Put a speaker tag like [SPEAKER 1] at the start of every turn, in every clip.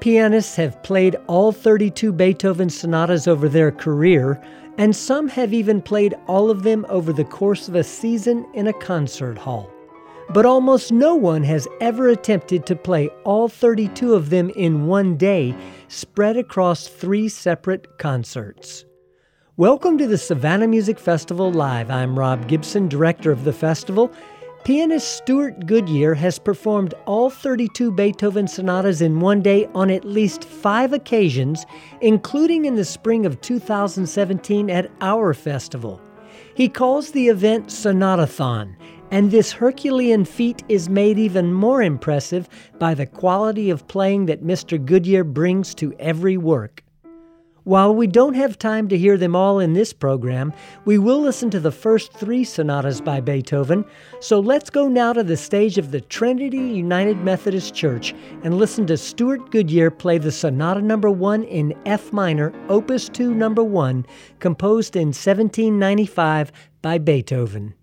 [SPEAKER 1] Pianists have played all 32 Beethoven sonatas over their career, and some have even played all of them over the course of a season in a concert hall. But almost no one has ever attempted to play all 32 of them in one day, spread across three separate concerts. Welcome to the Savannah Music Festival Live. I'm Rob Gibson, director of the festival, Pianist Stewart Goodyear has performed all 32 Beethoven sonatas in one day on at least five occasions, including in the spring of 2017 at our festival. He calls the event Sonatathon, and this Herculean feat is made even more impressive by the quality of playing that Mr. Goodyear brings to every work. While we don't have time to hear them all in this program, we will listen to the first three sonatas by Beethoven. So let's go now to the stage of the Trinity United Methodist Church and listen to Stewart Goodyear play the Sonata Number 1 in F minor, Opus 2 Number 1, composed in 1795 by Beethoven.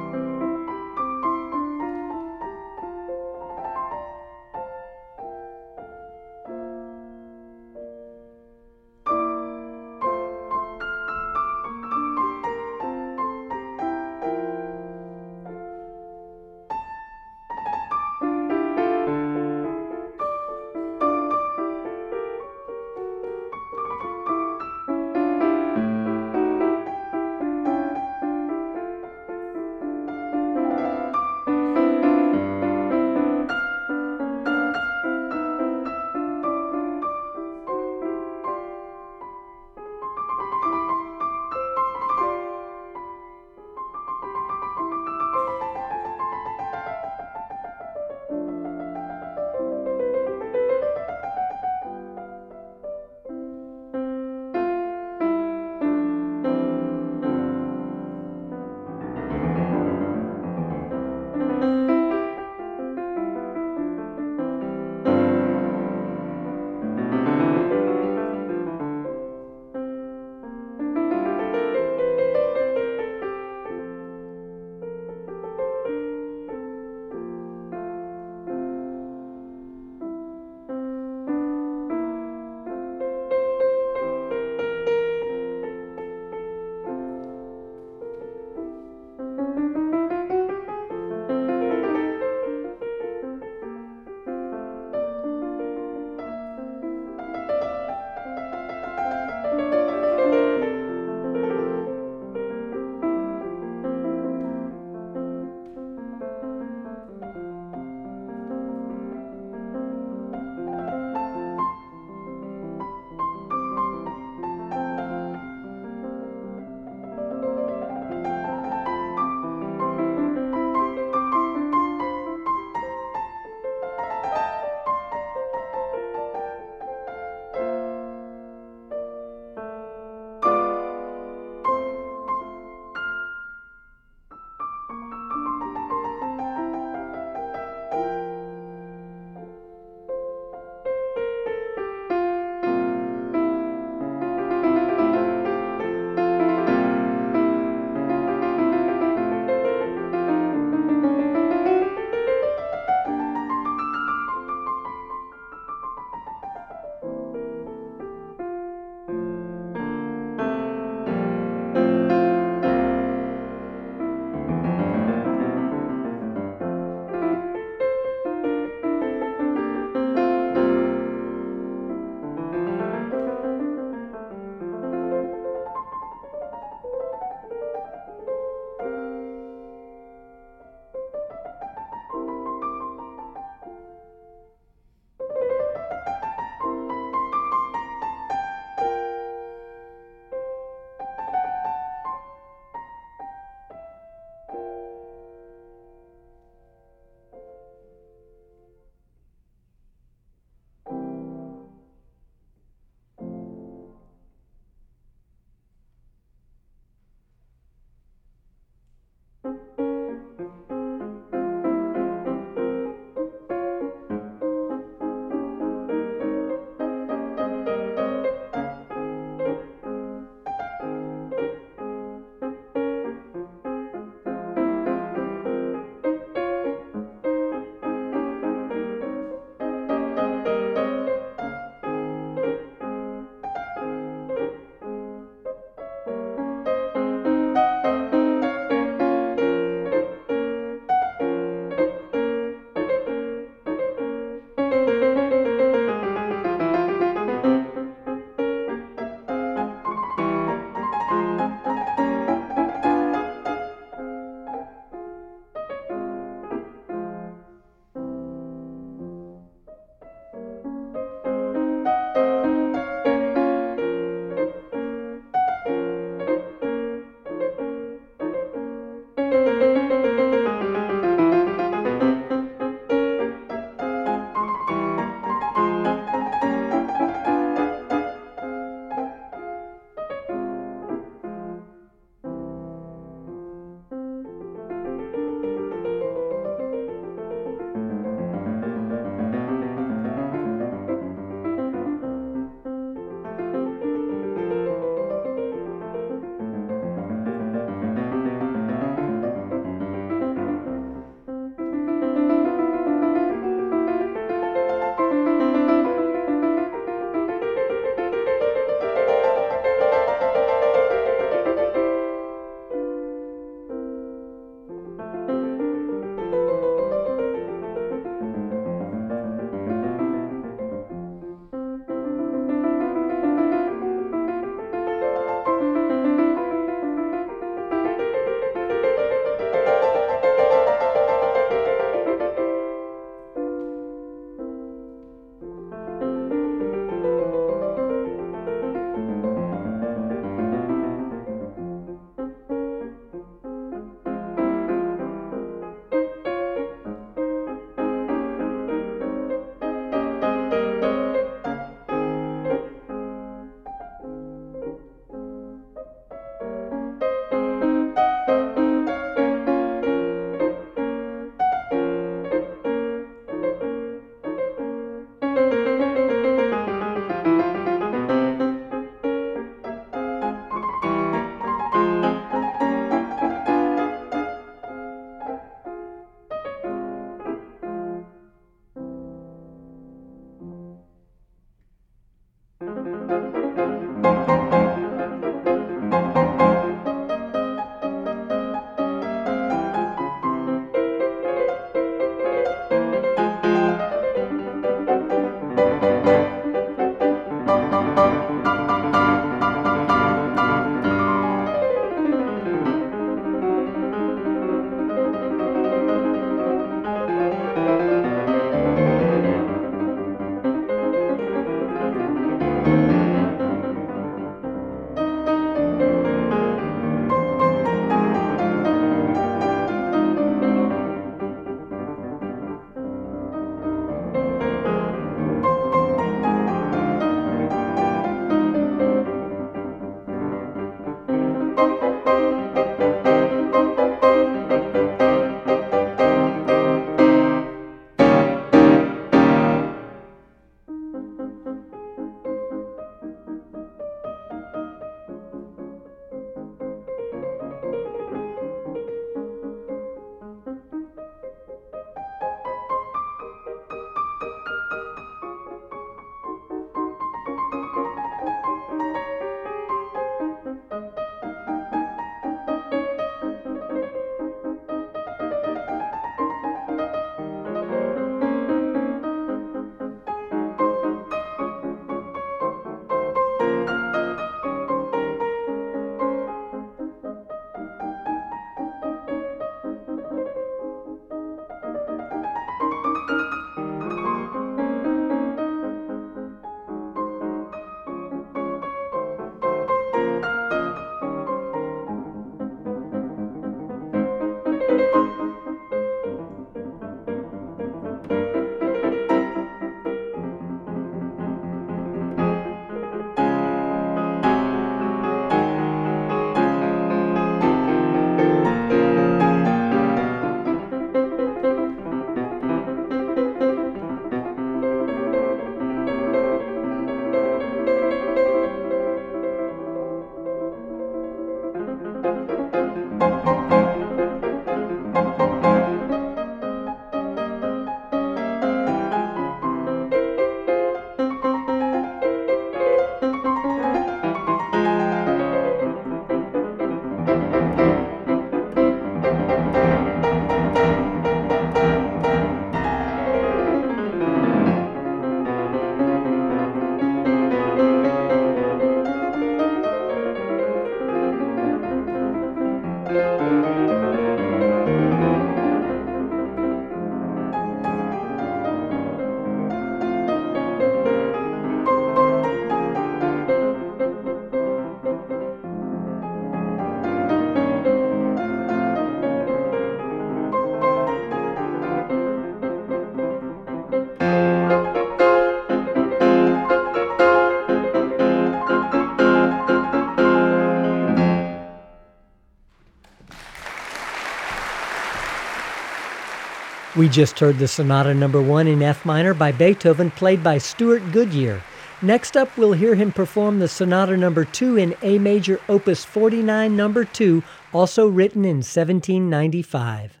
[SPEAKER 1] We just heard the Sonata Number 1 in F minor by Beethoven, played by Stewart Goodyear. Next up, we'll hear him perform the Sonata Number 2 in A major, Opus 49, Number 2, also written in 1795.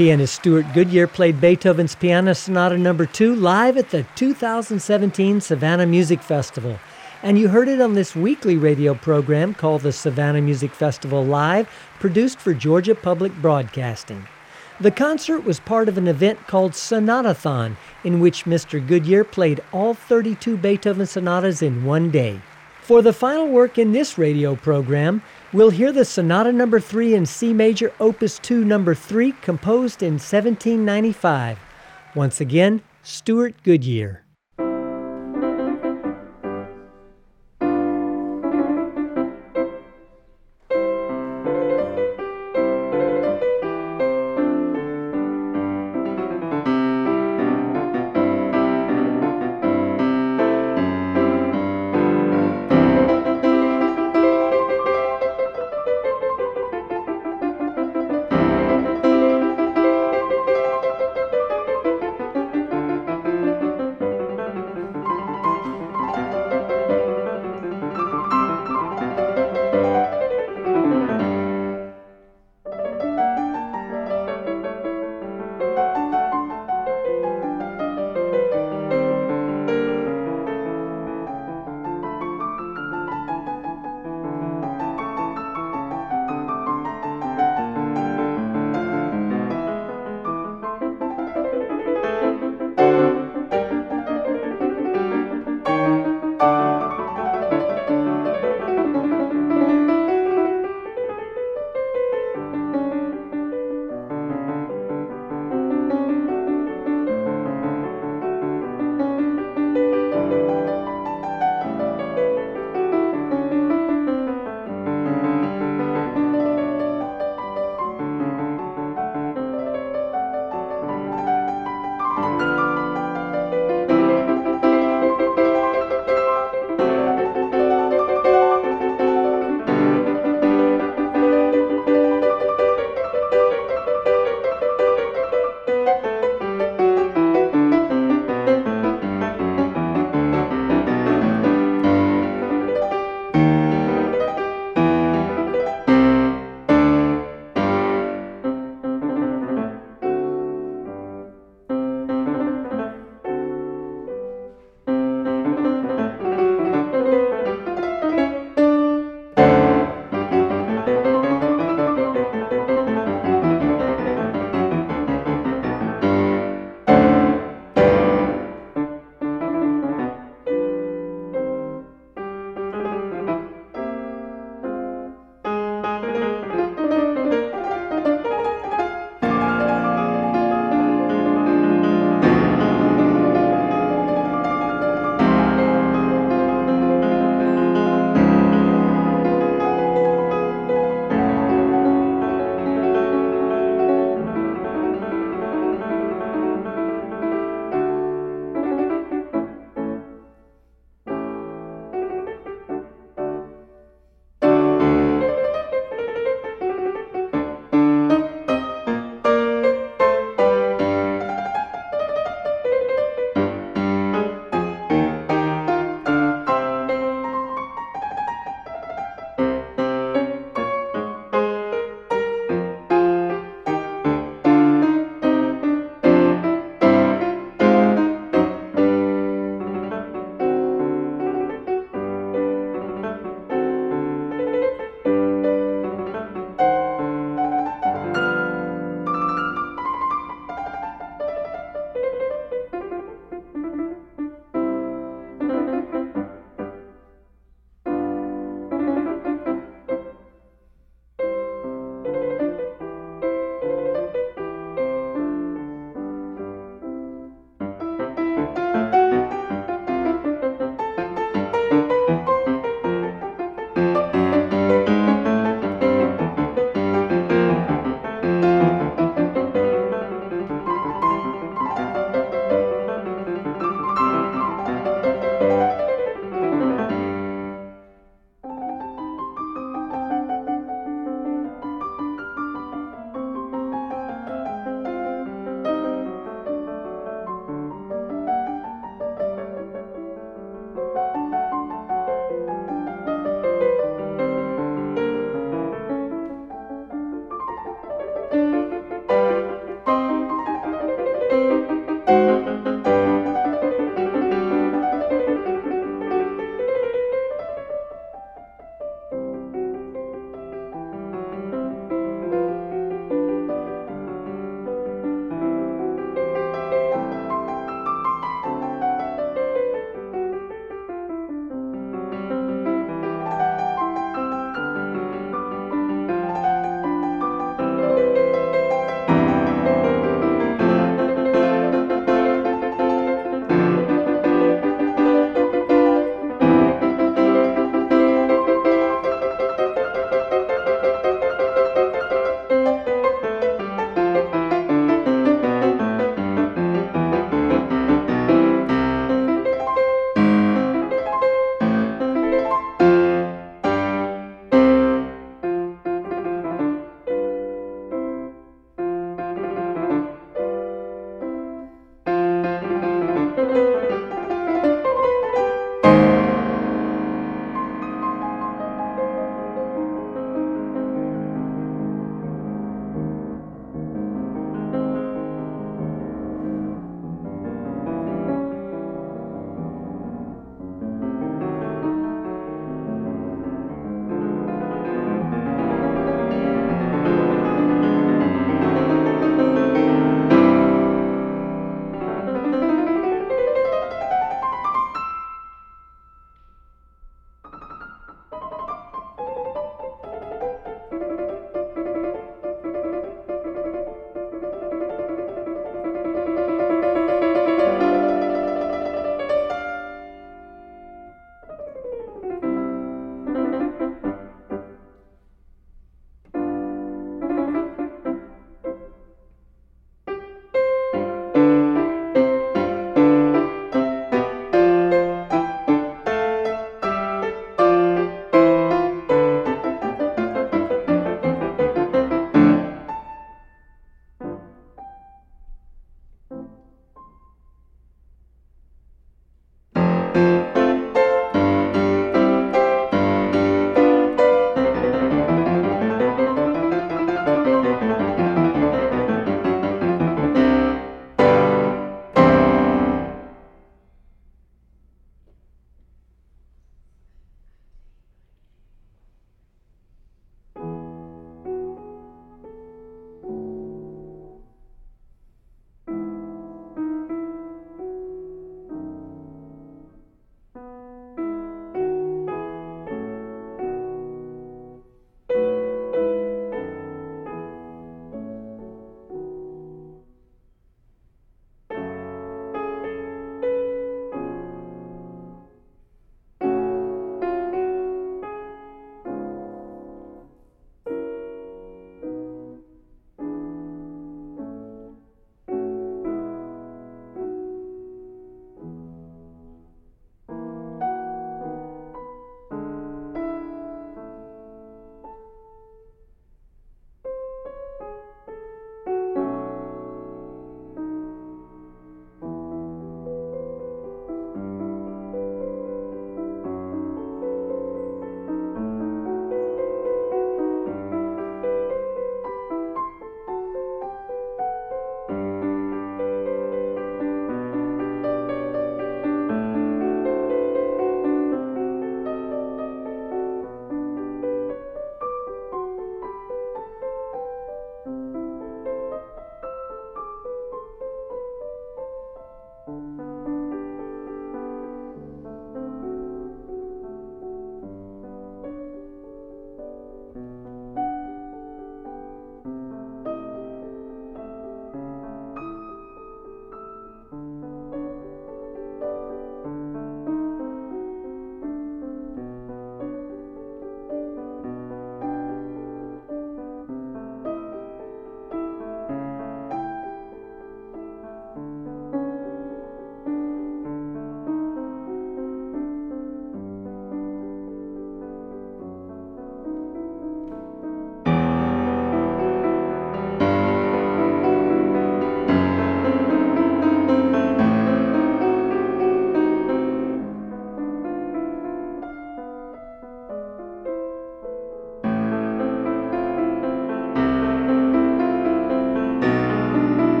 [SPEAKER 1] Pianist Stewart Goodyear played Beethoven's Piano Sonata No. 2 live at the 2017 Savannah Music Festival. And you heard it on this weekly radio program called the Savannah Music Festival Live, produced for Georgia Public Broadcasting. The concert was part of an event called Sonatathon, in which Mr. Goodyear played all 32 Beethoven sonatas in one day. For the final work in this radio program, we'll hear the Sonata Number no. 3 in C major, Opus 2 Number no. 3, composed in 1795. Once again, Stewart Goodyear.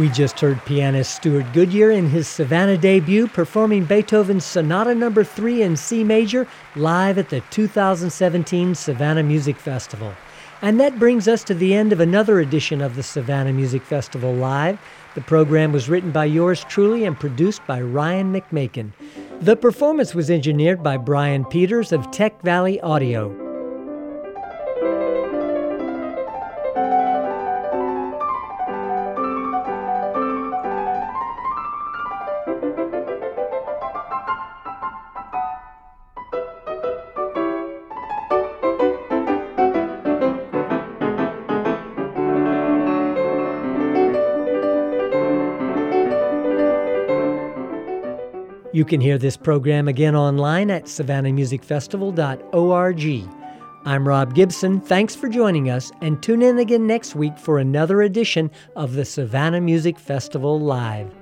[SPEAKER 1] We just heard pianist Stewart Goodyear in his Savannah debut performing Beethoven's Sonata No. 3 in C major live at the 2017 Savannah Music Festival. And that brings us to the end of another edition of the Savannah Music Festival Live. The program was written by yours truly and produced by Ryan McMakin. The performance was engineered by Brian Peters of Tech Valley Audio. Can hear this program again online at savannahmusicfestival.org. I'm Rob Gibson. Thanks for joining us, and tune in again next week for another edition of the Savannah Music Festival Live.